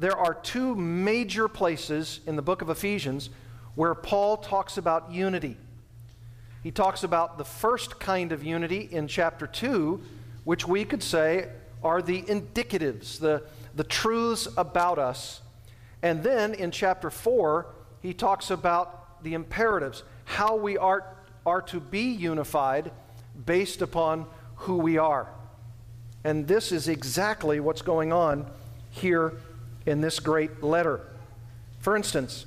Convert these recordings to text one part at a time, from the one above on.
there are two major places in the book of Ephesians where Paul talks about unity. He talks about the first kind of unity in chapter 2, which we could say are the indicatives, the, the truths about us. And then in chapter 4, he talks about the imperatives, how we are, are to be unified based upon who we are. And this is exactly what's going on here in this great letter. For instance,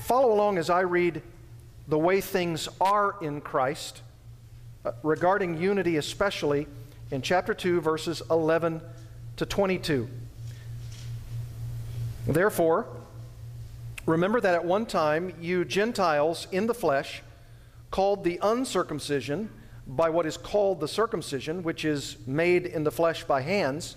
follow along as I read the way things are in Christ, uh, regarding unity especially, in chapter 2, verses 11 to 22. Therefore, remember that at one time you Gentiles in the flesh, called the uncircumcision by what is called the circumcision, which is made in the flesh by hands,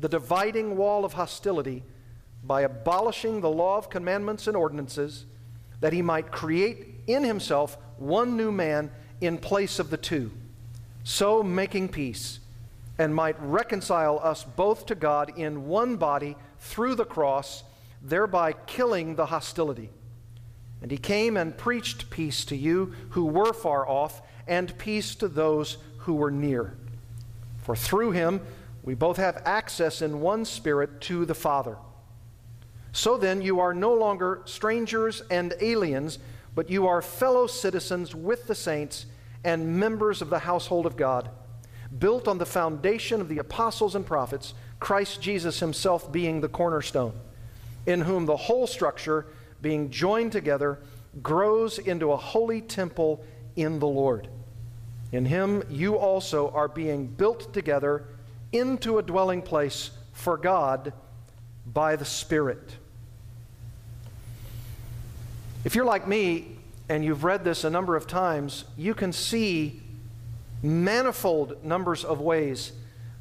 the dividing wall of hostility by abolishing the law of commandments and ordinances, that he might create in himself one new man in place of the two, so making peace and might reconcile us both to God in one body through the cross, thereby killing the hostility. And he came and preached peace to you who were far off, and peace to those who were near. For through him we both have access in one spirit to the Father. So then, you are no longer strangers and aliens, but you are fellow citizens with the saints and members of the household of God built on the foundation of the apostles and prophets, Christ Jesus himself being the cornerstone, in whom the whole structure, being joined together, grows into a holy temple in the Lord. In him you also are being built together into a dwelling place for God by the Spirit. If you're like me and you've read this a number of times, you can see manifold numbers of ways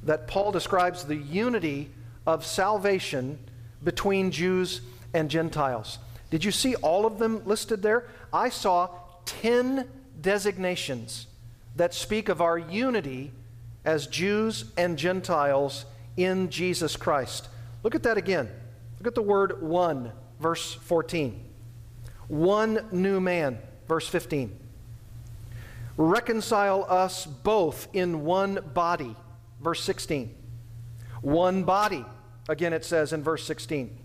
that Paul describes the unity of salvation between Jews and Gentiles. Did you see all of them listed there? I saw 10 designations that speak of our unity as Jews and Gentiles in Jesus Christ. Look at that again. Look at the word one, verse 14. One new man, verse 15 reconcile us both in one body. Verse 16. One body. Again, it says in verse 16.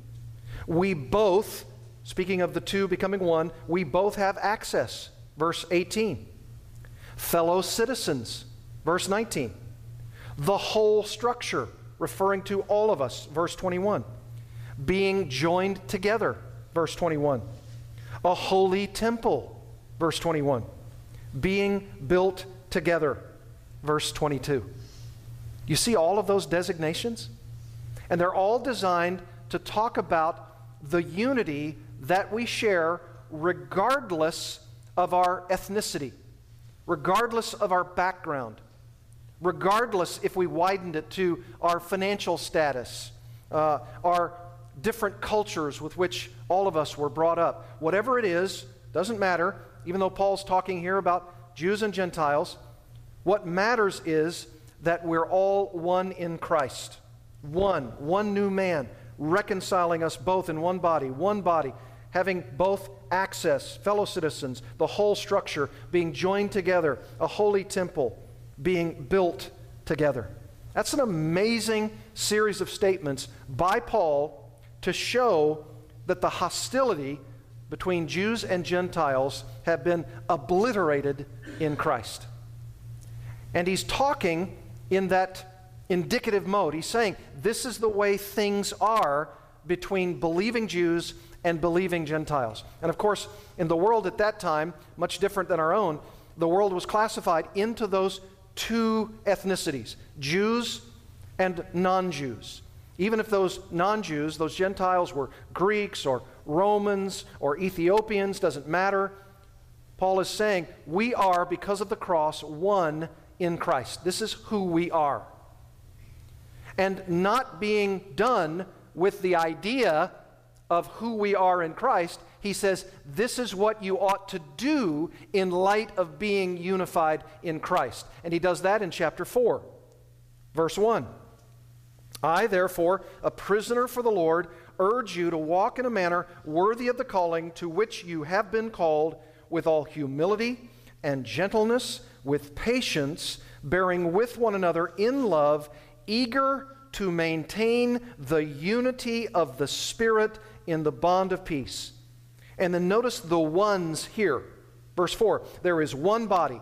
We both, speaking of the two becoming one, we both have access. Verse 18. Fellow citizens. Verse 19. The whole structure, referring to all of us. Verse 21. Being joined together. Verse 21. A holy temple. Verse 21 being built together. Verse 22. You see all of those designations? And they're all designed to talk about the unity that we share regardless of our ethnicity, regardless of our background, regardless if we widened it to our financial status, uh, our different cultures with which all of us were brought up. Whatever it is, doesn't matter even though Paul's talking here about Jews and Gentiles, what matters is that we're all one in Christ. One, one new man, reconciling us both in one body, one body, having both access, fellow citizens, the whole structure being joined together, a holy temple being built together. That's an amazing series of statements by Paul to show that the hostility between Jews and Gentiles have been obliterated in Christ. And he's talking in that indicative mode. He's saying, This is the way things are between believing Jews and believing Gentiles. And of course, in the world at that time, much different than our own, the world was classified into those two ethnicities Jews and non Jews. Even if those non Jews, those Gentiles, were Greeks or Romans or Ethiopians, doesn't matter. Paul is saying we are, because of the cross, one in Christ. This is who we are. And not being done with the idea of who we are in Christ, he says this is what you ought to do in light of being unified in Christ. And he does that in chapter 4, verse 1. I, therefore, a prisoner for the Lord, urge you to walk in a manner worthy of the calling to which you have been called, with all humility and gentleness, with patience, bearing with one another in love, eager to maintain the unity of the Spirit in the bond of peace. And then notice the ones here. Verse 4 There is one body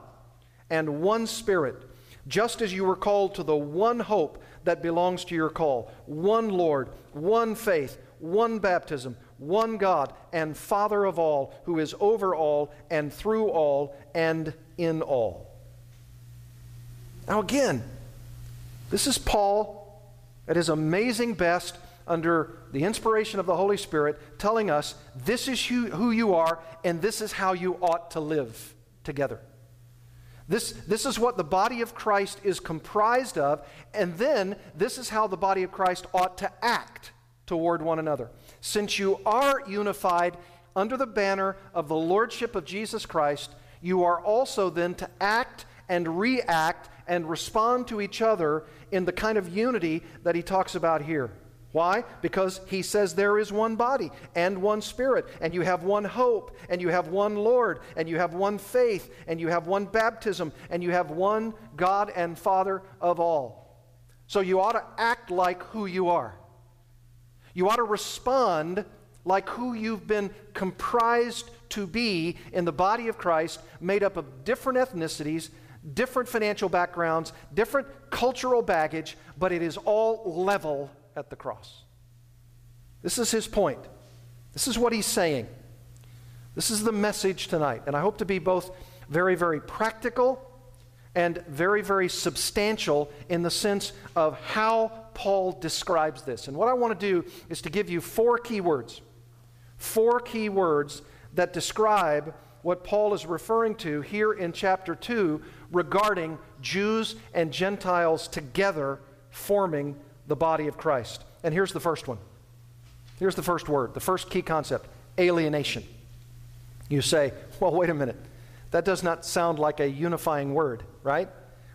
and one Spirit, just as you were called to the one hope that belongs to your call one Lord, one faith, one baptism, one God, and Father of all, who is over all and through all and in all. Now, again, this is Paul at his amazing best under the inspiration of the Holy Spirit telling us this is who, you are and this is how you ought to live together. This, this is what the body of Christ is comprised of, and then this is how the body of Christ ought to act toward one another. Since you are unified under the banner of the Lordship of Jesus Christ, you are also then to act and react and respond to each other in the kind of unity that he talks about here. Why? Because he says there is one body and one spirit, and you have one hope, and you have one Lord, and you have one faith, and you have one baptism, and you have one God and Father of all. So you ought to act like who you are. You ought to respond like who you've been comprised to be in the body of Christ, made up of different ethnicities, different financial backgrounds, different cultural baggage, but it is all level at the cross. This is his point. This is what he's saying. This is the message tonight. And I hope to be both very, very practical and very, very substantial in the sense of how Paul describes this. And what I want to do is to give you four key words. Four key words that describe what Paul is referring to here in chapter 2 regarding Jews and Gentiles together forming the body of Christ. And here's the first one. Here's the first word, the first key concept alienation. You say, well, wait a minute. That does not sound like a unifying word, right?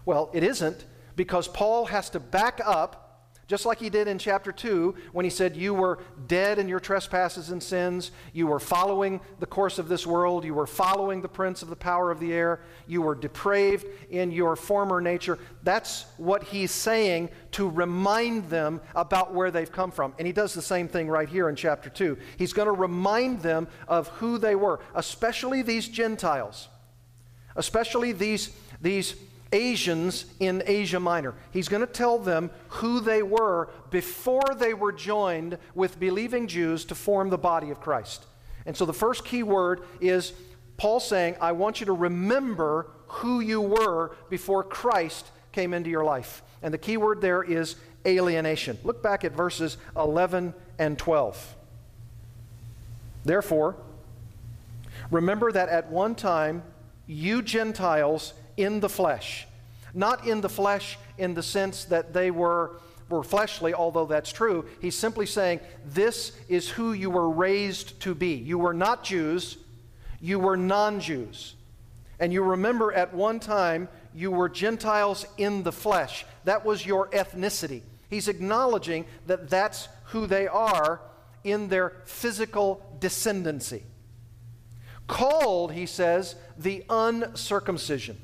Well, it isn't because Paul has to back up just like he did in chapter 2 when he said, You were dead in your trespasses and sins. You were following the course of this world. You were following the prince of the power of the air. You were depraved in your former nature. That's what he's saying to remind them about where they've come from. And he does the same thing right here in chapter 2. He's going to remind them of who they were, especially these Gentiles, especially these, these Asians in Asia Minor. He's going to tell them who they were before they were joined with believing Jews to form the body of Christ. And so the first key word is Paul saying, I want you to remember who you were before Christ came into your life. And the key word there is alienation. Look back at verses 11 and 12. Therefore, remember that at one time you Gentiles in the flesh. Not in the flesh in the sense that they were, were fleshly, although that's true. He's simply saying, This is who you were raised to be. You were not Jews, you were non Jews. And you remember at one time you were Gentiles in the flesh. That was your ethnicity. He's acknowledging that that's who they are in their physical descendancy. Called, he says, the uncircumcision.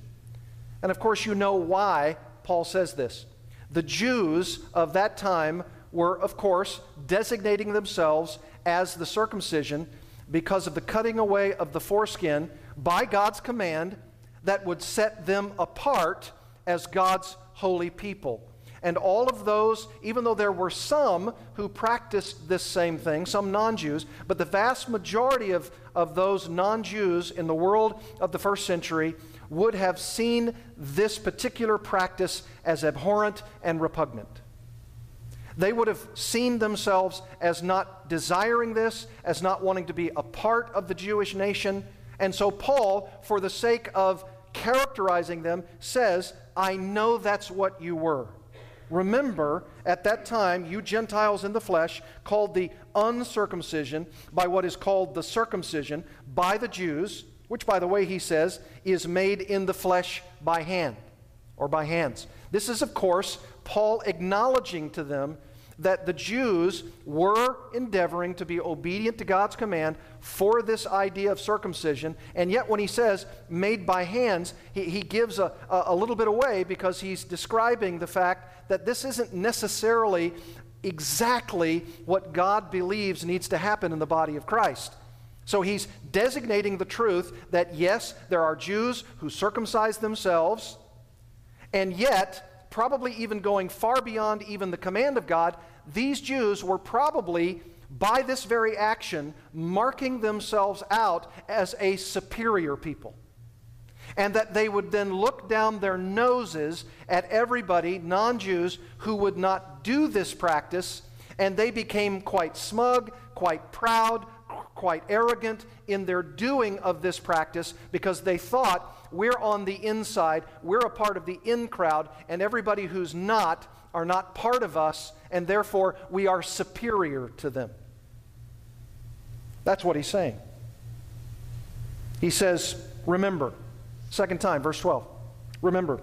And of course, you know why Paul says this. The Jews of that time were, of course, designating themselves as the circumcision because of the cutting away of the foreskin by God's command that would set them apart as God's holy people. And all of those, even though there were some who practiced this same thing, some non Jews, but the vast majority of, of those non Jews in the world of the first century would have seen this particular practice as abhorrent and repugnant. They would have seen themselves as not desiring this, as not wanting to be a part of the Jewish nation. And so, Paul, for the sake of characterizing them, says, I know that's what you were. Remember, at that time, you Gentiles in the flesh, called the uncircumcision by what is called the circumcision by the Jews, which, by the way, he says, is made in the flesh by hand or by hands. This is, of course, Paul acknowledging to them that the Jews were endeavoring to be obedient to God's command for this idea of circumcision. And yet, when he says made by hands, he, he gives a, a, a little bit away because he's describing the fact that this isn't necessarily exactly what God believes needs to happen in the body of Christ. So he's designating the truth that yes, there are Jews who circumcise themselves, and yet probably even going far beyond even the command of God, these Jews were probably, by this very action, marking themselves out as a superior people. And that they would then look down their noses at everybody, non Jews, who would not do this practice, and they became quite smug, quite proud, quite arrogant in their doing of this practice because they thought we're on the inside, we're a part of the in crowd, and everybody who's not are not part of us, and therefore we are superior to them. That's what he's saying. He says, Remember, second time, verse 12. Remember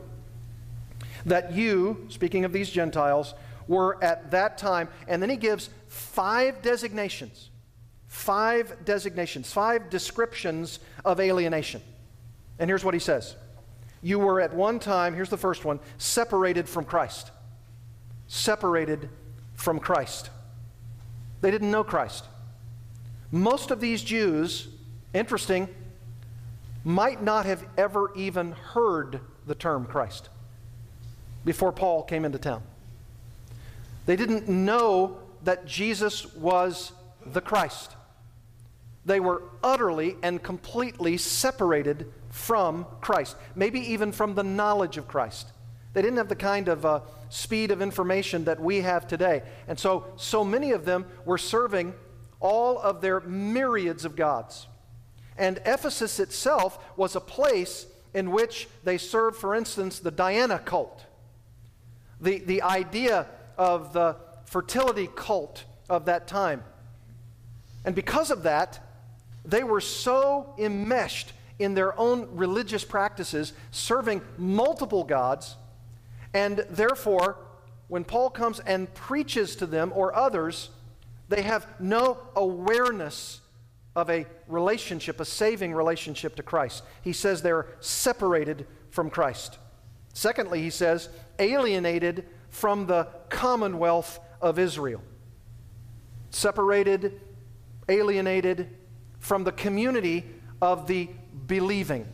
that you, speaking of these Gentiles, were at that time, and then he gives five designations five designations, five descriptions of alienation. And here's what he says You were at one time, here's the first one, separated from Christ. Separated from Christ. They didn't know Christ. Most of these Jews, interesting, might not have ever even heard the term Christ before Paul came into town. They didn't know that Jesus was the Christ. They were utterly and completely separated from Christ, maybe even from the knowledge of Christ. They didn't have the kind of uh, speed of information that we have today. And so, so many of them were serving all of their myriads of gods. And Ephesus itself was a place in which they served, for instance, the Diana cult, the, the idea of the fertility cult of that time. And because of that, they were so enmeshed in their own religious practices, serving multiple gods, and therefore, when Paul comes and preaches to them or others, they have no awareness of a relationship, a saving relationship to Christ. He says they're separated from Christ. Secondly, he says, alienated from the commonwealth of Israel. Separated, alienated, from the community of the believing.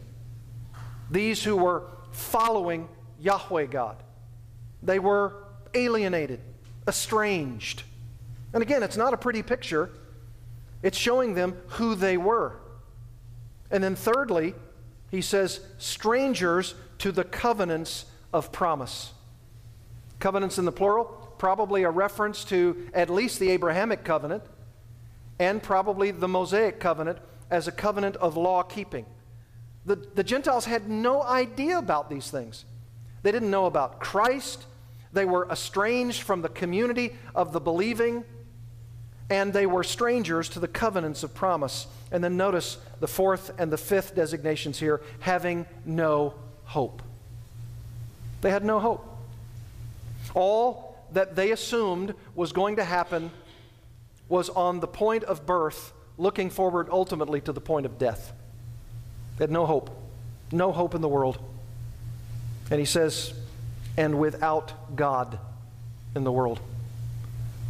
These who were following Yahweh God. They were alienated, estranged. And again, it's not a pretty picture. It's showing them who they were. And then, thirdly, he says, strangers to the covenants of promise. Covenants in the plural, probably a reference to at least the Abrahamic covenant and probably the Mosaic covenant as a covenant of law keeping. The, the Gentiles had no idea about these things. They didn't know about Christ. They were estranged from the community of the believing, and they were strangers to the covenants of promise. And then notice the fourth and the fifth designations here having no hope. They had no hope. All that they assumed was going to happen was on the point of birth, looking forward ultimately to the point of death. They had no hope, no hope in the world. And he says, and without God in the world.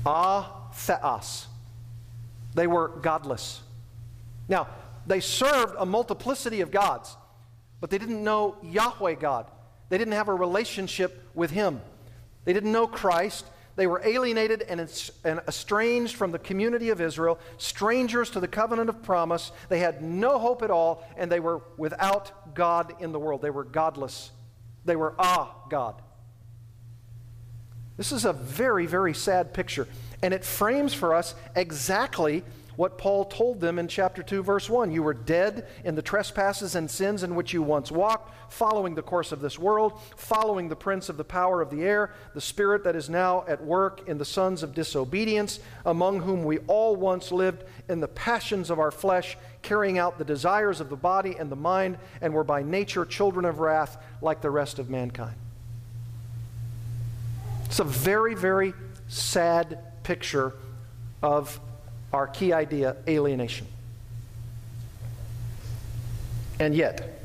Ah, theos. They were godless. Now, they served a multiplicity of gods, but they didn't know Yahweh God. They didn't have a relationship with Him. They didn't know Christ. They were alienated and estranged from the community of Israel, strangers to the covenant of promise. They had no hope at all, and they were without God in the world. They were godless. They were ah God. This is a very, very sad picture. And it frames for us exactly what Paul told them in chapter 2, verse 1. You were dead in the trespasses and sins in which you once walked, following the course of this world, following the prince of the power of the air, the spirit that is now at work in the sons of disobedience, among whom we all once lived in the passions of our flesh, carrying out the desires of the body and the mind, and were by nature children of wrath like the rest of mankind. It's a very, very sad picture of our key idea alienation. And yet,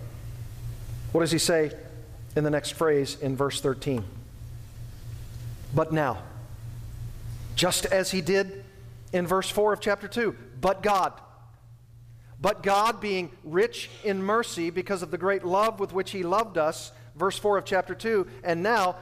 what does he say in the next phrase in verse 13? But now, just as he did in verse 4 of chapter 2, but God. But God, being rich in mercy because of the great love with which he loved us, verse 4 of chapter 2, and now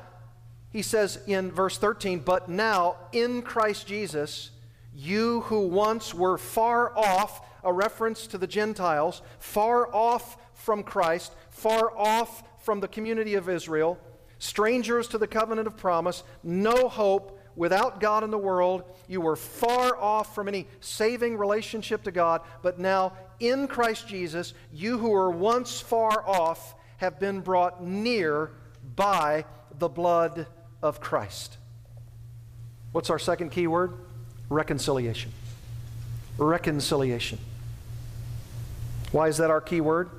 he says in verse 13, but now in Christ Jesus, you who once were far off, a reference to the Gentiles, far off from Christ, far off from the community of Israel, strangers to the covenant of promise, no hope, without God in the world. You were far off from any saving relationship to God, but now in Christ Jesus, you who were once far off have been brought near by the blood of Christ. What's our second key word? Reconciliation. Reconciliation. Why is that our key word?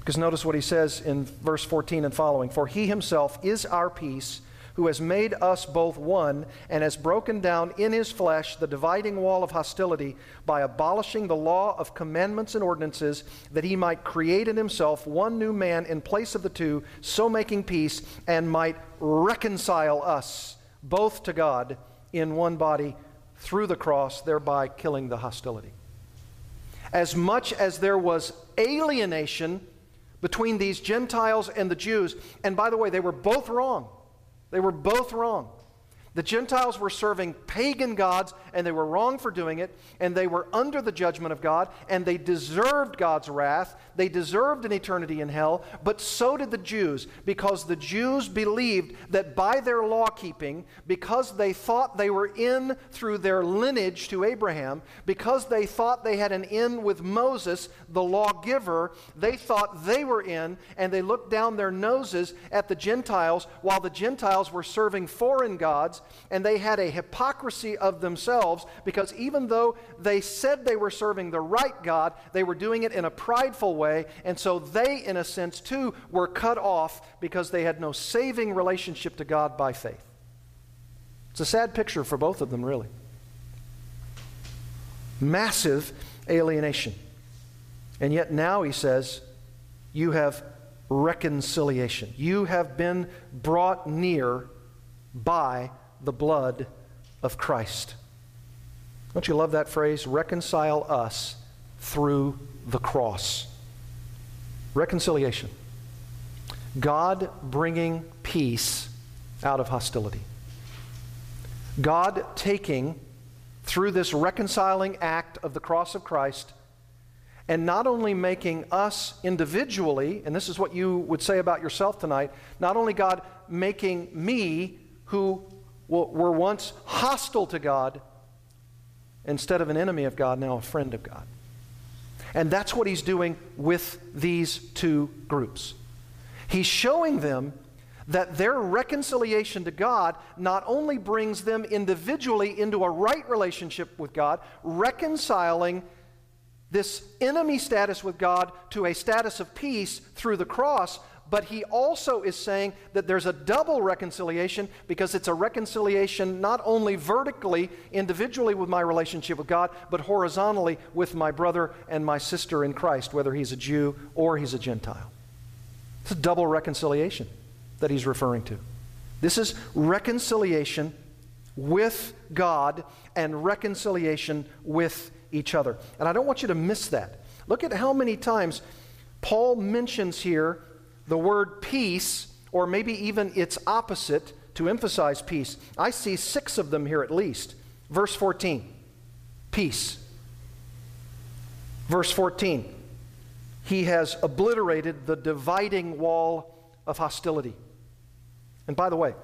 Because notice what he says in verse 14 and following For he himself is our peace, who has made us both one, and has broken down in his flesh the dividing wall of hostility by abolishing the law of commandments and ordinances, that he might create in himself one new man in place of the two, so making peace, and might reconcile us both to God in one body through the cross, thereby killing the hostility. As much as there was alienation between these Gentiles and the Jews, and by the way, they were both wrong. They were both wrong. The Gentiles were serving pagan gods, and they were wrong for doing it, and they were under the judgment of God, and they deserved God's wrath. They deserved an eternity in hell, but so did the Jews, because the Jews believed that by their law keeping, because they thought they were in through their lineage to Abraham, because they thought they had an in with Moses, the lawgiver, they thought they were in, and they looked down their noses at the Gentiles while the Gentiles were serving foreign gods and they had a hypocrisy of themselves because even though they said they were serving the right God, they were doing it in a prideful way. And so they, in a sense, too, were cut off because they had no saving relationship to God by faith. It's a sad picture for both of them, really. Massive alienation. And yet now he says, You have reconciliation. You have been brought near by the blood of Christ. Don't you love that phrase? Reconcile us through the cross. Reconciliation. God bringing peace out of hostility. God taking, through this reconciling act of the cross of Christ, and not only making us individually, and this is what you would say about yourself tonight, not only God making me, who were once hostile to God, instead of an enemy of God, now a friend of God. And that's what he's doing with these two groups. He's showing them that their reconciliation to God not only brings them individually into a right relationship with God, reconciling this enemy status with God to a status of peace through the cross, but he also is saying that there's a double reconciliation because it's a reconciliation not only vertically, individually with my relationship with God, but horizontally with my brother and my sister in Christ, whether he's a Jew or he's a Gentile. It's a double reconciliation that he's referring to. This is reconciliation with God and reconciliation with each other. And I don't want you to miss that. Look at how many times Paul mentions here the word peace, or maybe even its opposite, to emphasize peace. I see six of them here at least. Verse 14, peace. Verse 14, he has obliterated the dividing wall of hostility. And by the way,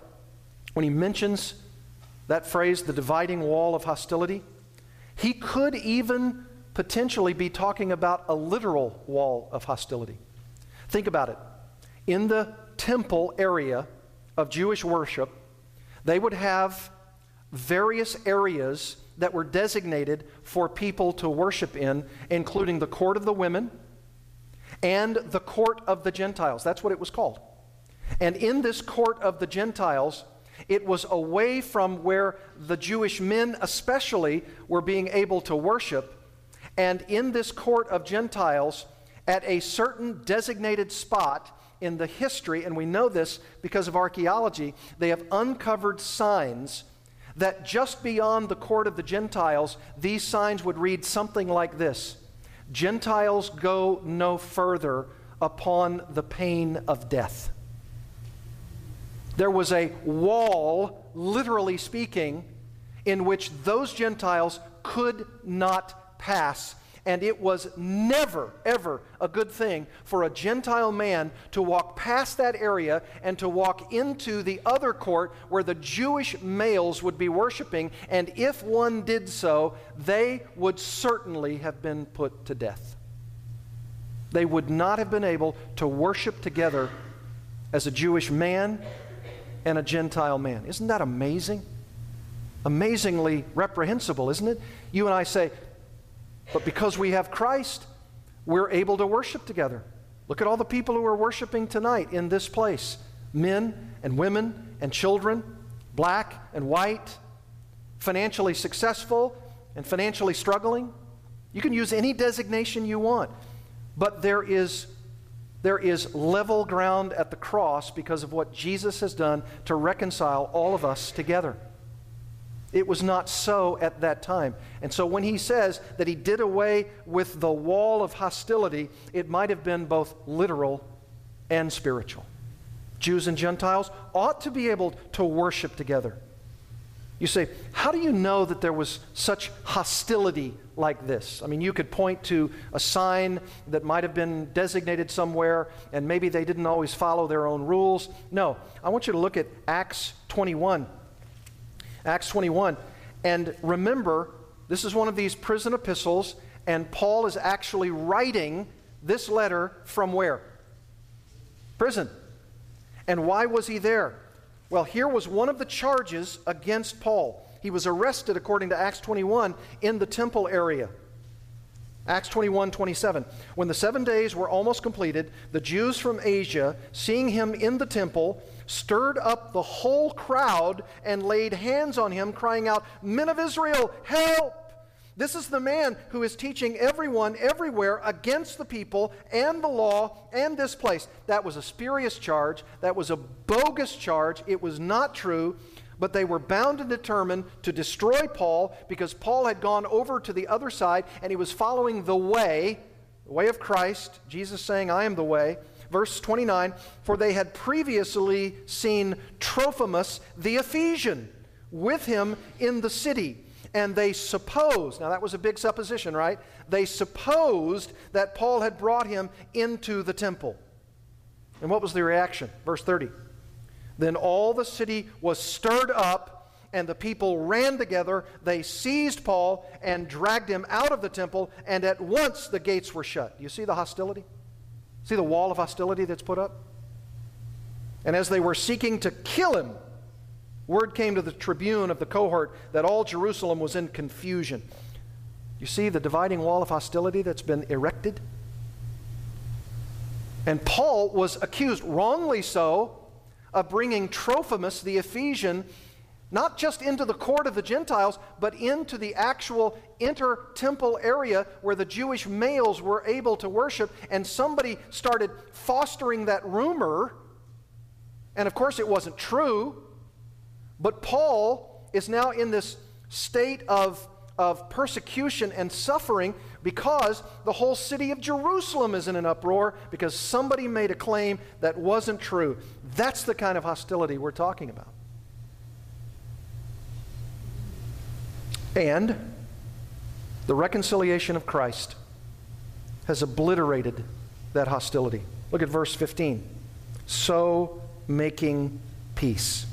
when he mentions that phrase, the dividing wall of hostility, he could even potentially be talking about a literal wall of hostility. Think about it. In the temple area of Jewish worship, they would have various areas that were designated for people to worship in, including the court of the women and the court of the Gentiles. That's what it was called. And in this court of the Gentiles, it was away from where the Jewish men, especially, were being able to worship. And in this court of Gentiles, at a certain designated spot in the history, and we know this because of archaeology, they have uncovered signs that just beyond the court of the Gentiles, these signs would read something like this Gentiles go no further upon the pain of death. There was a wall, literally speaking, in which those Gentiles could not pass. And it was never, ever a good thing for a Gentile man to walk past that area and to walk into the other court where the Jewish males would be worshiping. And if one did so, they would certainly have been put to death. They would not have been able to worship together as a Jewish man and a Gentile man. Isn't that amazing? Amazingly reprehensible, isn't it? You and I say, but because we have Christ, we're able to worship together. Look at all the people who are worshiping tonight in this place men and women and children, black and white, financially successful and financially struggling. You can use any designation you want, but there is there is level ground at the cross because of what Jesus has done to reconcile all of us together. It was not so at that time. And so when he says that he did away with the wall of hostility, it might have been both literal and spiritual. Jews and Gentiles ought to be able to worship together. You say, how do you know that there was such hostility like this? I mean, you could point to a sign that might have been designated somewhere, and maybe they didn't always follow their own rules. No, I want you to look at Acts 21. Acts 21. And remember, this is one of these prison epistles, and Paul is actually writing this letter from where? Prison. And why was he there? Well, here was one of the charges against Paul. He was arrested, according to Acts 21, in the temple area. Acts 21 27. When the seven days were almost completed, the Jews from Asia, seeing him in the temple, stirred up the whole crowd and laid hands on him, crying out, Men of Israel, help! This is the man who is teaching everyone everywhere against the people and the law and this place. That was a spurious charge. That was a bogus charge. It was not true. But they were bound and determined to destroy Paul because Paul had gone over to the other side and he was following the way, the way of Christ. Jesus saying, I am the way. Verse 29 For they had previously seen Trophimus the Ephesian with him in the city and they supposed, now that was a big supposition, right? They supposed that Paul had brought him into the temple. And what was the reaction? Verse 30. Then all the city was stirred up, and the people ran together. They seized Paul and dragged him out of the temple, and at once the gates were shut. You see the hostility? See the wall of hostility that's put up? And as they were seeking to kill him, Word came to the tribune of the cohort that all Jerusalem was in confusion. You see the dividing wall of hostility that's been erected? And Paul was accused, wrongly so, of bringing Trophimus the Ephesian not just into the court of the Gentiles, but into the actual inter temple area where the Jewish males were able to worship. And somebody started fostering that rumor. And of course, it wasn't true. But Paul is now in this state of, of persecution and suffering because the whole city of Jerusalem is in an uproar because somebody made a claim that wasn't true. That's the kind of hostility we're talking about. And the reconciliation of Christ has obliterated that hostility. Look at verse 15. So making peace.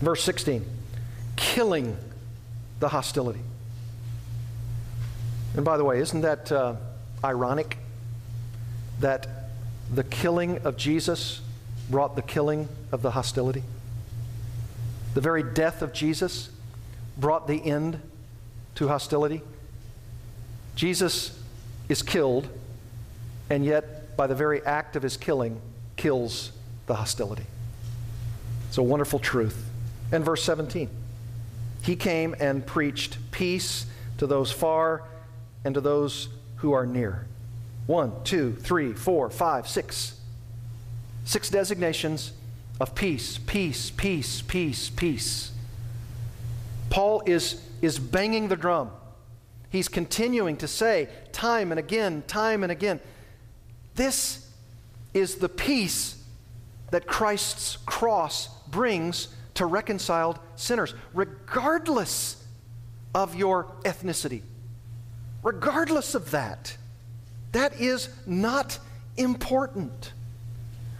Verse 16 killing the hostility. And by the way, isn't that uh, ironic that the killing of Jesus brought the killing of the hostility? The very death of Jesus brought the end to hostility. Jesus is killed, and yet, by the very act of his killing, kills the hostility. It's a wonderful truth. And verse 17 He came and preached peace to those far and to those who are near. One, two, three, four, five, six. Six designations of peace, peace, peace, peace, peace. Paul is, is banging the drum. He's continuing to say time and again, time and again, this is the peace that Christ's cross brings to reconciled sinners, regardless of your ethnicity. Regardless of that, that is not important.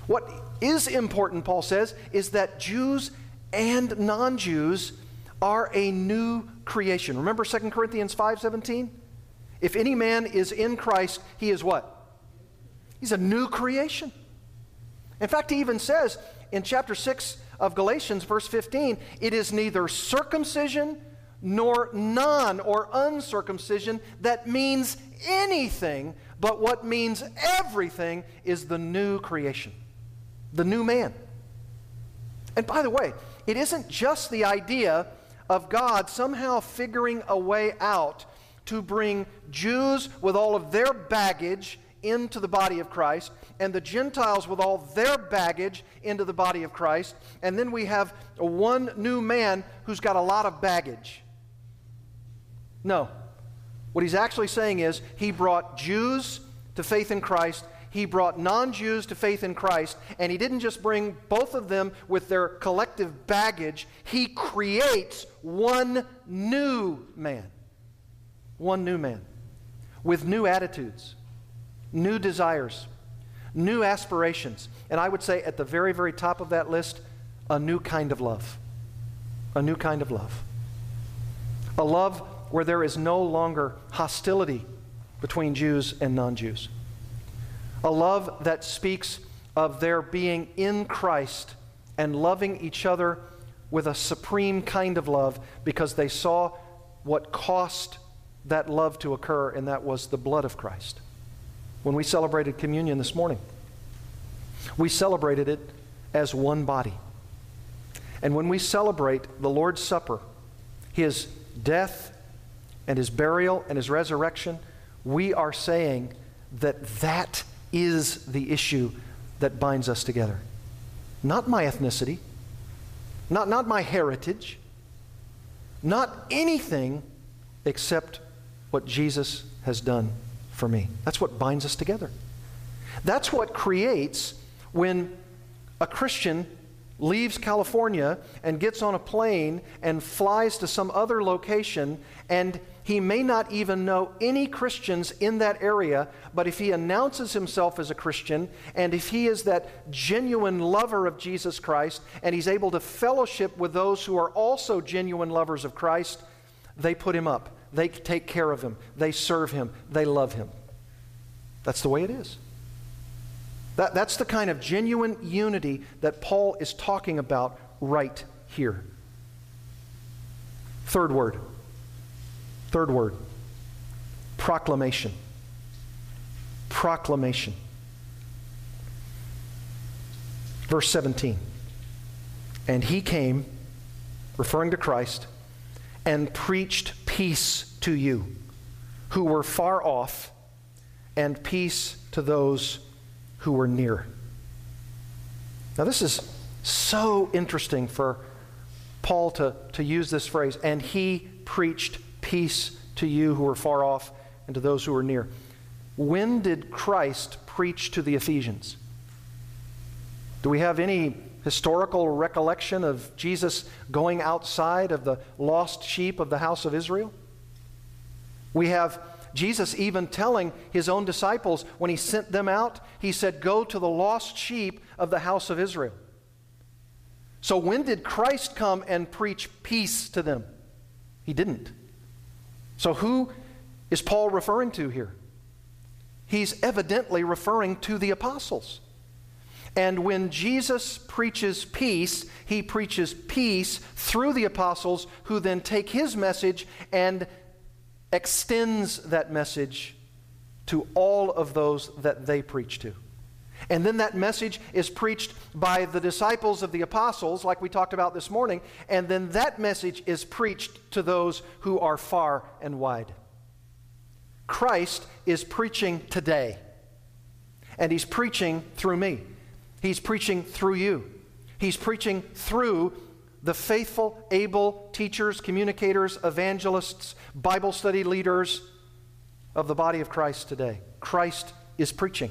What is important, Paul says, is that Jews and non Jews are a new creation. Remember 2 Corinthians 5:17? If any man is in Christ, he is what? He's a new creation. In fact, he even says in chapter 6 of Galatians, verse 15, it is neither circumcision nor non or uncircumcision that means anything, but what means everything is the new creation, the new man. And by the way, it isn't just the idea of God somehow figuring a way out to bring Jews with all of their baggage into the body of Christ, and the Gentiles with all their baggage into the body of Christ, and then we have one new man who's got a lot of baggage. No. What he's actually saying is he brought Jews to faith in Christ, he brought non Jews to faith in Christ, and he didn't just bring both of them with their collective baggage, he creates one new man. One new man with new attitudes new desires, new aspirations. And I would say at the very, very top of that list, a new kind of love. A new kind of love. A love where there is no longer hostility between Jews and non Jews. A love that speaks of their being in Christ and loving each other with a supreme kind of love because they saw what cost that love to occur, and that was the blood of Christ when we celebrated communion this morning. We celebrated it as one body. And when we celebrate the Lord's Supper, his death and his burial and his resurrection, we are saying that that is the issue that binds us together. Not my ethnicity, not, not my heritage, not anything except what Jesus has done for me. That's what binds us together. That's what creates when a Christian leaves California and gets on a plane and flies to some other location, and he may not even know any Christians in that area, but if he announces himself as a Christian, and if he is that genuine lover of Jesus Christ, and he's able to fellowship with those who are also genuine lovers of Christ, they put him up. They take care of him, they serve him, they love him. That's the way it is. That, that's the kind of genuine unity that Paul is talking about right here. Third word. Third word. Proclamation. Proclamation. Verse 17. And he came, referring to Christ, and preached peace to you who were far off and peace to those who were near. Now, this is so interesting for Paul to, to use this phrase, and he preached peace to you who were far off and to those who were near. When did Christ preach to the Ephesians? Do we have any historical recollection of Jesus going outside of the lost sheep of the house of Israel? We have Jesus even telling his own disciples when he sent them out, he said, Go to the lost sheep of the house of Israel. So when did Christ come and preach peace to them? He didn't. So who is Paul referring to here? He's evidently referring to the apostles. And when Jesus preaches peace, he preaches peace through the apostles, who then take his message and extends that message to all of those that they preach to. And then that message is preached by the disciples of the apostles, like we talked about this morning, and then that message is preached to those who are far and wide. Christ is preaching today, and he's preaching through me. He's preaching through you. He's preaching through the faithful, able teachers, communicators, evangelists, Bible study leaders of the body of Christ today. Christ is preaching.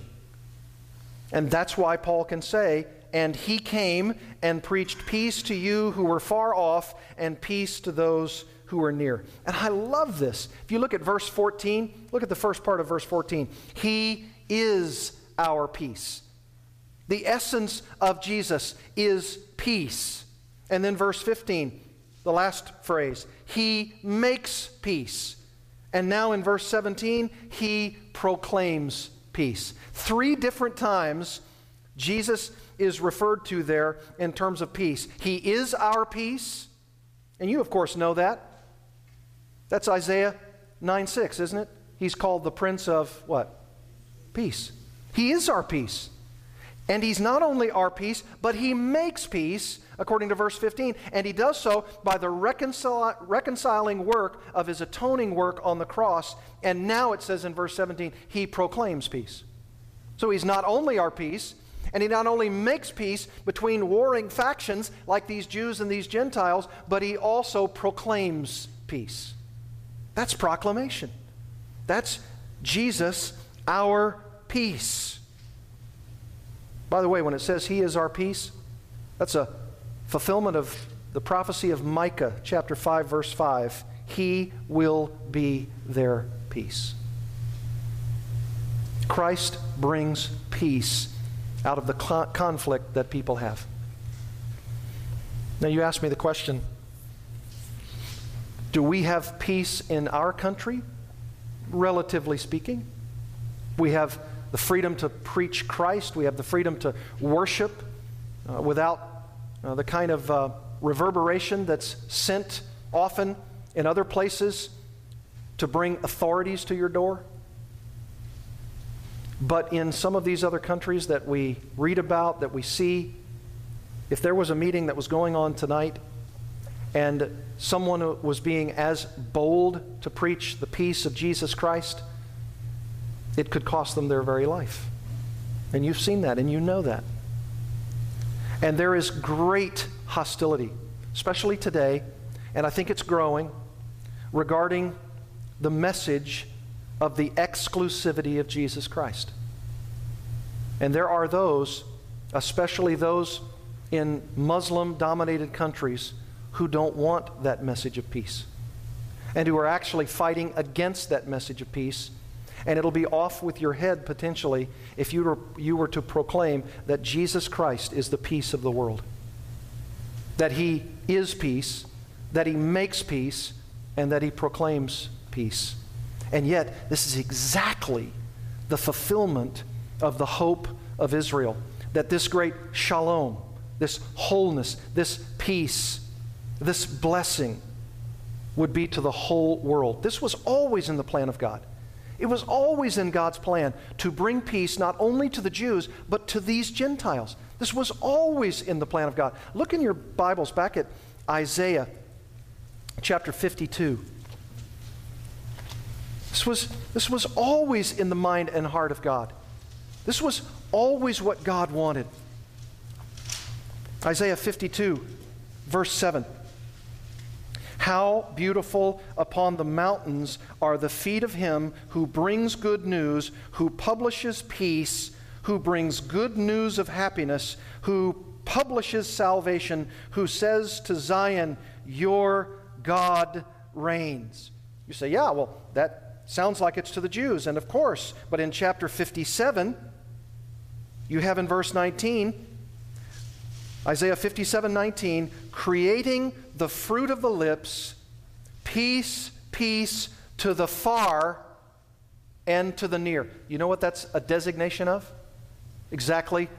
And that's why Paul can say, And he came and preached peace to you who were far off, and peace to those who are near. And I love this. If you look at verse 14, look at the first part of verse 14. He is our peace. The essence of Jesus is peace. And then verse 15, the last phrase, He makes peace. And now in verse 17, He proclaims peace. Three different times, Jesus is referred to there in terms of peace. He is our peace. And you, of course, know that. That's Isaiah 9 6, isn't it? He's called the Prince of what? Peace. He is our peace. And he's not only our peace, but he makes peace, according to verse 15. And he does so by the reconcil- reconciling work of his atoning work on the cross. And now it says in verse 17, he proclaims peace. So he's not only our peace, and he not only makes peace between warring factions like these Jews and these Gentiles, but he also proclaims peace. That's proclamation. That's Jesus, our peace. By the way, when it says He is our peace, that's a fulfillment of the prophecy of Micah, chapter 5, verse 5. He will be their peace. Christ brings peace out of the conflict that people have. Now, you ask me the question do we have peace in our country? Relatively speaking. We have the freedom to preach Christ. We have the freedom to worship uh, without uh, the kind of uh, reverberation that's sent often in other places to bring authorities to your door. But in some of these other countries that we read about, that we see, if there was a meeting that was going on tonight and someone was being as bold to preach the peace of Jesus Christ, it could cost them their very life. And you've seen that and you know that. And there is great hostility, especially today, and I think it's growing, regarding the message of the exclusivity of Jesus Christ. And there are those, especially those in Muslim dominated countries, who don't want that message of peace and who are actually fighting against that message of peace and it'll be off with your head potentially if you were, you were to proclaim that Jesus Christ is the peace of the world. That he is peace, that he makes peace, and that he proclaims peace. And yet, this is exactly the fulfillment of the hope of Israel. That this great shalom, this wholeness, this peace, this blessing would be to the whole world. This was always in the plan of God. It was always in God's plan to bring peace not only to the Jews, but to these Gentiles. This was always in the plan of God. Look in your Bibles back at Isaiah chapter 52. This was, this was always in the mind and heart of God. This was always what God wanted. Isaiah 52, verse 7. How beautiful upon the mountains are the feet of him who brings good news, who publishes peace, who brings good news of happiness, who publishes salvation, who says to Zion, Your God reigns. You say, Yeah, well, that sounds like it's to the Jews. And of course, but in chapter 57, you have in verse 19, Isaiah 57 19, creating the fruit of the lips, peace, peace to the far and to the near. You know what that's a designation of? Exactly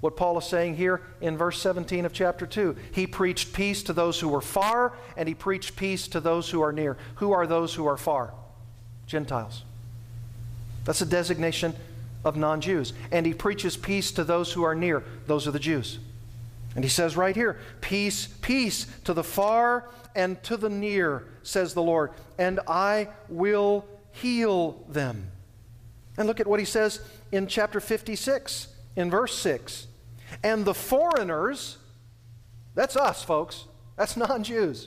what Paul is saying here in verse 17 of chapter 2. He preached peace to those who were far, and he preached peace to those who are near. Who are those who are far? Gentiles. That's a designation of non Jews. And he preaches peace to those who are near. Those are the Jews. And he says right here, Peace, peace to the far and to the near, says the Lord, and I will heal them. And look at what he says in chapter 56, in verse 6. And the foreigners, that's us, folks, that's non Jews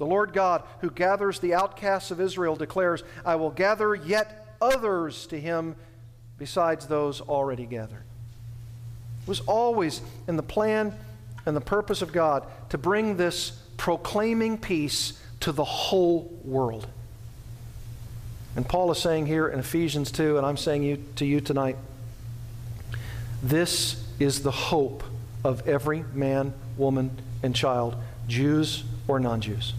The Lord God, who gathers the outcasts of Israel, declares, I will gather yet others to him besides those already gathered. It was always in the plan and the purpose of God to bring this proclaiming peace to the whole world. And Paul is saying here in Ephesians 2, and I'm saying you, to you tonight, this is the hope of every man, woman, and child, Jews or non Jews.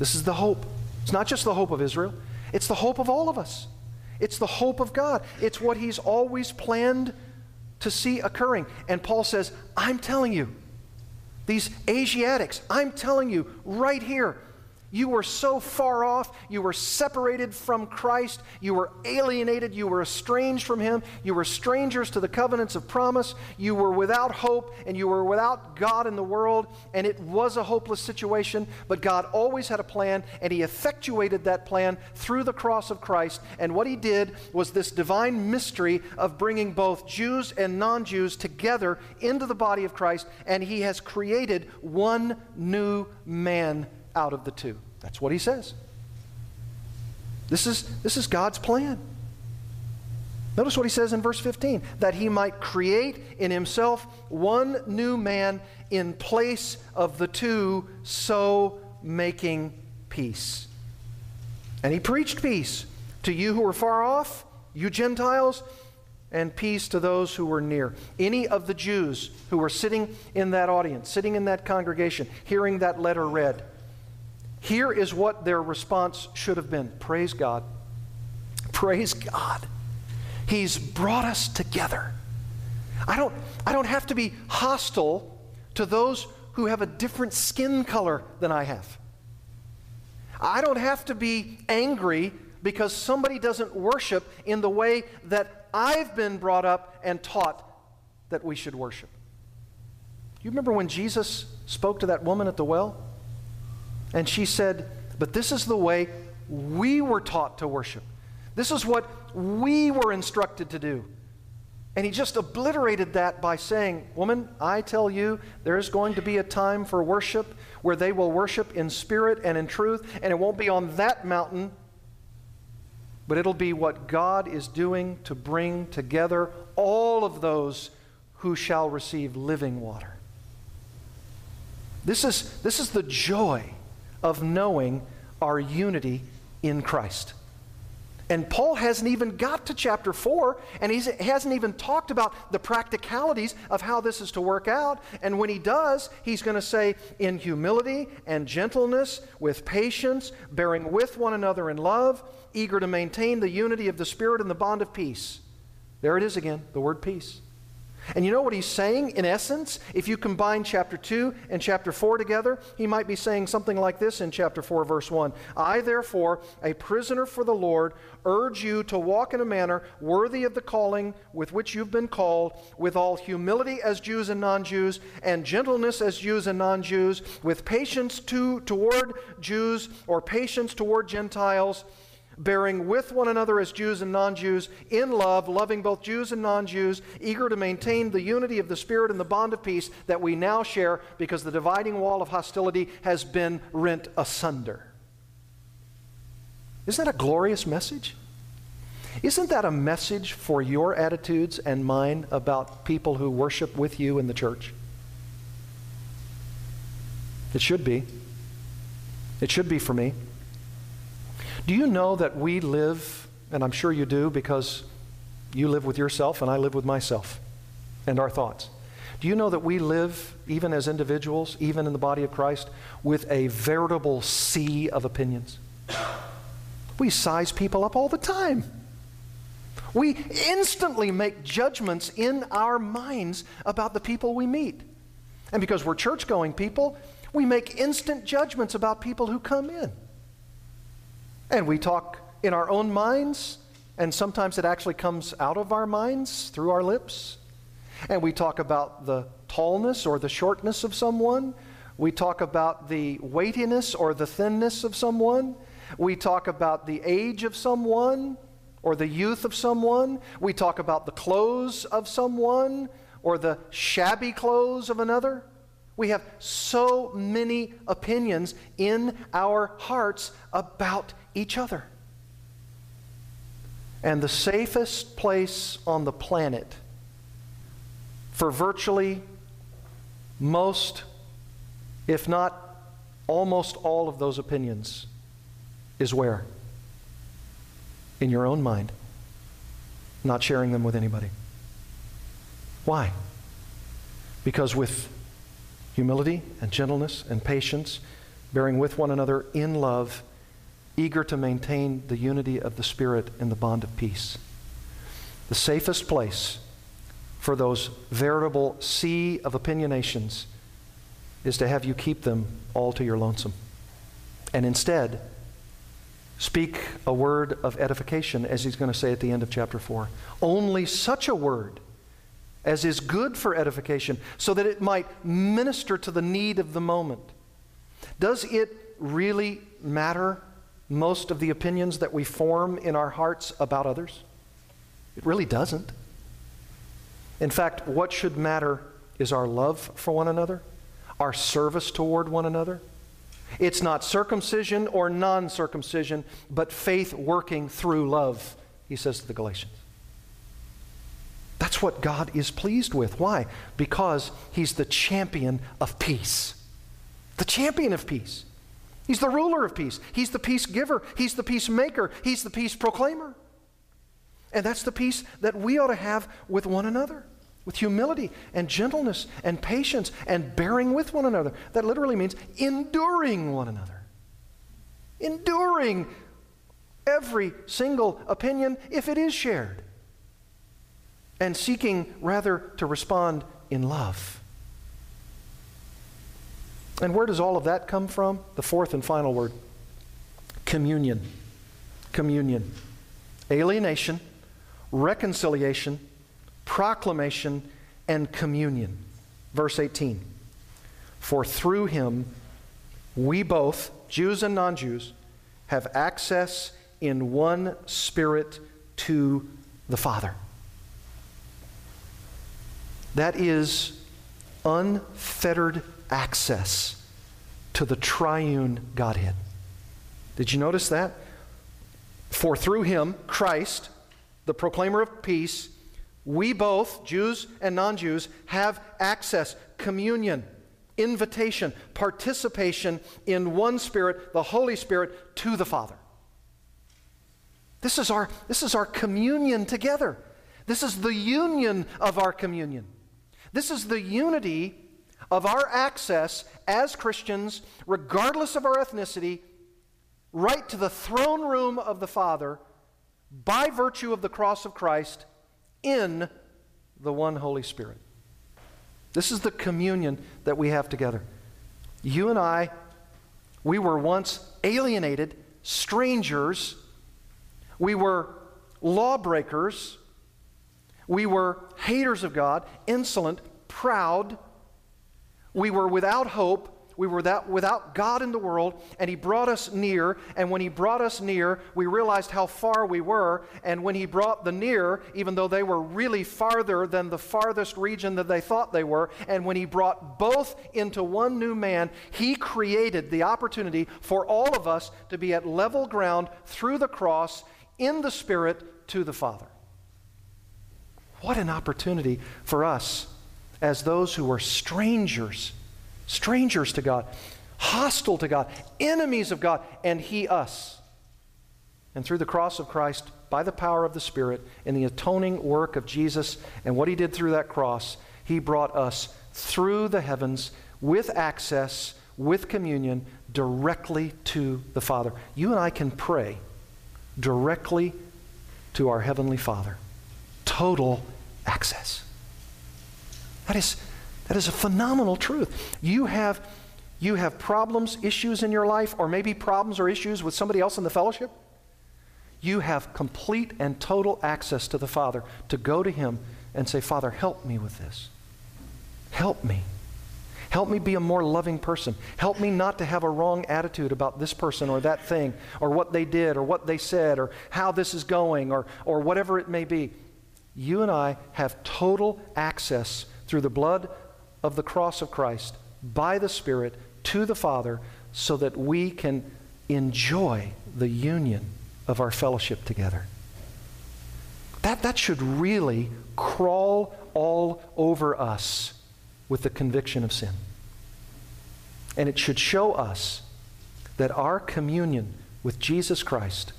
This is the hope. It's not just the hope of Israel, it's the hope of all of us. It's the hope of God. It's what He's always planned to see occurring. And Paul says, I'm telling you, these Asiatics, I'm telling you right here, you were so far off. You were separated from Christ. You were alienated. You were estranged from Him. You were strangers to the covenants of promise. You were without hope and you were without God in the world. And it was a hopeless situation. But God always had a plan and He effectuated that plan through the cross of Christ. And what He did was this divine mystery of bringing both Jews and non Jews together into the body of Christ. And He has created one new man out of the two. That's what he says. This is, this is God's plan. Notice what he says in verse 15 that he might create in himself one new man in place of the two, so making peace. And he preached peace to you who were far off, you Gentiles, and peace to those who were near. Any of the Jews who were sitting in that audience, sitting in that congregation, hearing that letter read, here is what their response should have been Praise God. Praise God. He's brought us together. I don't, I don't have to be hostile to those who have a different skin color than I have. I don't have to be angry because somebody doesn't worship in the way that I've been brought up and taught that we should worship. You remember when Jesus spoke to that woman at the well? And she said, But this is the way we were taught to worship. This is what we were instructed to do. And he just obliterated that by saying, Woman, I tell you, there's going to be a time for worship where they will worship in spirit and in truth, and it won't be on that mountain, but it'll be what God is doing to bring together all of those who shall receive living water. This is, this is the joy of knowing our unity in Christ. And Paul hasn't even got to chapter 4, and he hasn't even talked about the practicalities of how this is to work out. And when he does, he's going to say, in humility and gentleness, with patience, bearing with one another in love, eager to maintain the unity of the Spirit and the bond of peace. There it is again, the word peace. And you know what he's saying in essence? If you combine chapter 2 and chapter 4 together, he might be saying something like this in chapter 4, verse 1 I, therefore, a prisoner for the Lord, urge you to walk in a manner worthy of the calling with which you've been called, with all humility as Jews and non Jews, and gentleness as Jews and non Jews, with patience to, toward Jews or patience toward Gentiles bearing with one another as Jews and non Jews, in love, loving both Jews and non Jews, eager to maintain the unity of the Spirit and the bond of peace that we now share because the dividing wall of hostility has been rent asunder. Isn't that a glorious message? Isn't that a message for your attitudes and mine about people who worship with you in the church? It should be. It should be for me. Do you know that we live, and I'm sure you do because you live with yourself and I live with myself and our thoughts. Do you know that we live, even as individuals, even in the body of Christ, with a veritable sea of opinions? We size people up all the time. We instantly make judgments in our minds about the people we meet. And because we're church going people, we make instant judgments about people who come in. And we talk in our own minds, and sometimes it actually comes out of our minds through our lips. And we talk about the tallness or the shortness of someone. We talk about the weightiness or the thinness of someone. We talk about the age of someone or the youth of someone. We talk about the clothes of someone or the shabby clothes of another. We have so many opinions in our hearts about each other. And the safest place on the planet for virtually most, if not almost all of those opinions is where? In your own mind, not sharing them with anybody. Why? Because with humility and gentleness and patience, bearing with one another in love, eager to maintain the unity of the Spirit in the bond of peace. The safest place for those veritable sea of opinionations is to have you keep them all to your lonesome. And instead, speak a word of edification, as he's going to say at the end of chapter 4. Only such a word as is good for edification, so that it might minister to the need of the moment. Does it really matter, most of the opinions that we form in our hearts about others? It really doesn't. In fact, what should matter is our love for one another, our service toward one another. It's not circumcision or non circumcision, but faith working through love, he says to the Galatians. That's what God is pleased with. Why? Because he's the champion of peace. The champion of peace. He's the ruler of peace. He's the peace giver. He's the peacemaker. He's the peace proclaimer. And that's the peace that we ought to have with one another with humility and gentleness and patience and bearing with one another. That literally means enduring one another. Enduring every single opinion if it is shared. And seeking rather to respond in love. And where does all of that come from? The fourth and final word communion. Communion. Alienation, reconciliation, proclamation, and communion. Verse 18 For through him we both, Jews and non Jews, have access in one spirit to the Father. That is unfettered access to the triune Godhead. Did you notice that? For through him, Christ, the proclaimer of peace, we both, Jews and non Jews, have access, communion, invitation, participation in one Spirit, the Holy Spirit, to the Father. This is our, this is our communion together. This is the union of our communion. This is the unity of our access as Christians, regardless of our ethnicity, right to the throne room of the Father by virtue of the cross of Christ in the one Holy Spirit. This is the communion that we have together. You and I, we were once alienated, strangers, we were lawbreakers, we were haters of God, insolent, proud, we were without hope, We were that without God in the world, and He brought us near. And when He brought us near, we realized how far we were. And when He brought the near, even though they were really farther than the farthest region that they thought they were, and when He brought both into one new man, He created the opportunity for all of us to be at level ground through the cross in the Spirit to the Father. What an opportunity for us as those who were strangers, strangers to God, hostile to God, enemies of God, and He us. And through the cross of Christ, by the power of the Spirit, in the atoning work of Jesus and what He did through that cross, He brought us through the heavens with access, with communion, directly to the Father. You and I can pray directly to our Heavenly Father. Total access. That is, that is a phenomenal truth. You have, you have problems, issues in your life, or maybe problems or issues with somebody else in the fellowship. You have complete and total access to the Father to go to Him and say, Father, help me with this. Help me. Help me be a more loving person. Help me not to have a wrong attitude about this person or that thing or what they did or what they said or how this is going or, or whatever it may be. You and I have total access through the blood of the cross of Christ by the Spirit to the Father so that we can enjoy the union of our fellowship together. That, that should really crawl all over us with the conviction of sin. And it should show us that our communion with Jesus Christ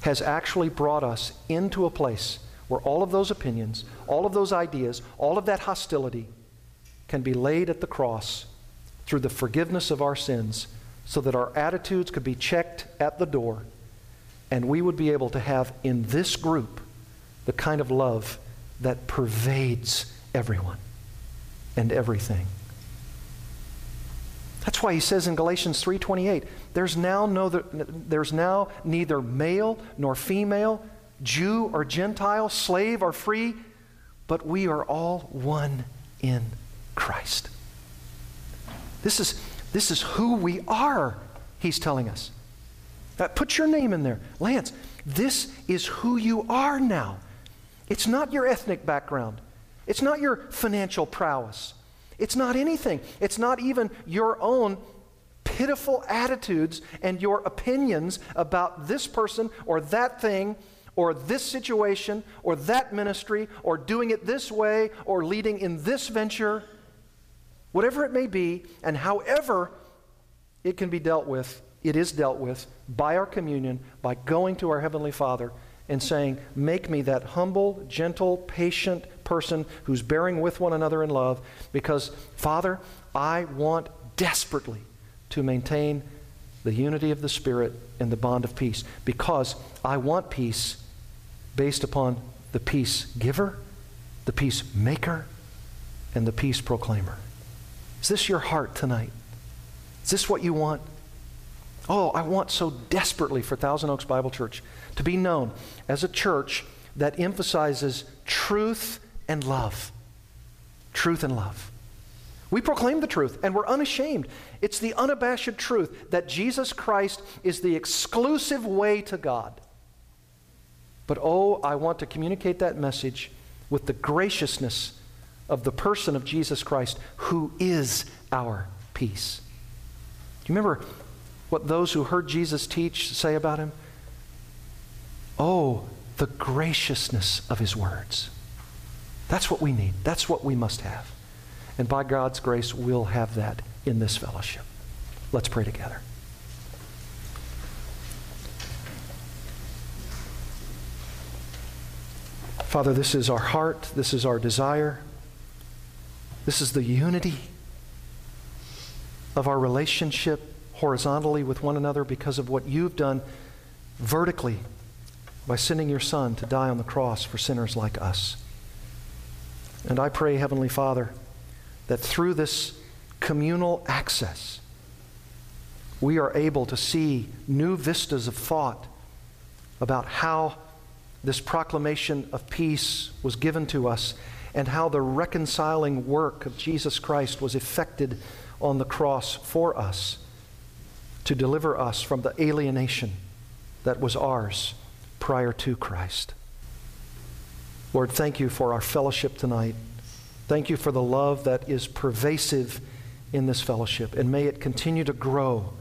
has actually brought us into a place where all of those opinions, all of those ideas, all of that hostility can be laid at the cross through the forgiveness of our sins so that our attitudes could be checked at the door and we would be able to have in this group the kind of love that pervades everyone and everything. That's why he says in Galatians 3:28, there's now no there's now neither male nor female, Jew or Gentile, slave or free, but we are all one in Christ. This is this is who we are, he's telling us. Uh, put your name in there. Lance, this is who you are now. It's not your ethnic background. It's not your financial prowess. It's not anything. It's not even your own pitiful attitudes and your opinions about this person or that thing or this situation or that ministry or doing it this way or leading in this venture. Whatever it may be, and however it can be dealt with, it is dealt with by our communion, by going to our Heavenly Father and saying, Make me that humble, gentle, patient person who's bearing with one another in love, because, Father, I want desperately to maintain the unity of the Spirit and the bond of peace, because I want peace based upon the peace giver, the peace maker, and the peace proclaimer. Is this your heart tonight? Is this what you want? Oh, I want so desperately for Thousand Oaks Bible Church to be known as a church that emphasizes truth and love. Truth and love. We proclaim the truth and we're unashamed. It's the unabashed truth that Jesus Christ is the exclusive way to God. But oh, I want to communicate that message with the graciousness of the person of Jesus Christ, who is our peace. Do you remember what those who heard Jesus teach say about him? Oh, the graciousness of his words. That's what we need. That's what we must have. And by God's grace, we'll have that in this fellowship. Let's pray together. Father, this is our heart. This is our desire. This is the unity of our relationship horizontally with one another because of what you've done vertically by sending your Son to die on the cross for sinners like us. And I pray, Heavenly Father, that through this communal access, we are able to see new vistas of thought about how this proclamation of peace was given to us and how the reconciling work of Jesus Christ was effected on the cross for us to deliver us from the alienation that was ours prior to Christ. Lord, thank you for our fellowship tonight. Thank you for the love that is pervasive in this fellowship, and may it continue to grow.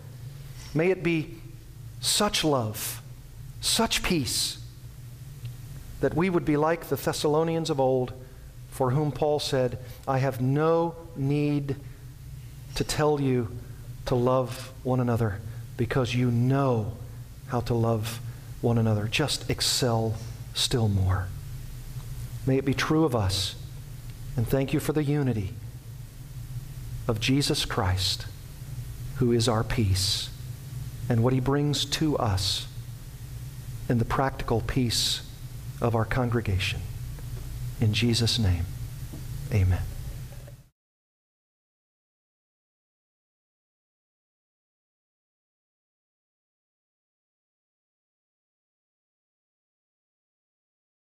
May it be such love, such peace, that we would be like the Thessalonians of old, for whom Paul said, I have no need to tell you to love one another because you know how to love one another. Just excel still more. May it be true of us. And thank you for the unity of Jesus Christ, who is our peace, and what he brings to us in the practical peace of our congregation. In Jesus' name, amen.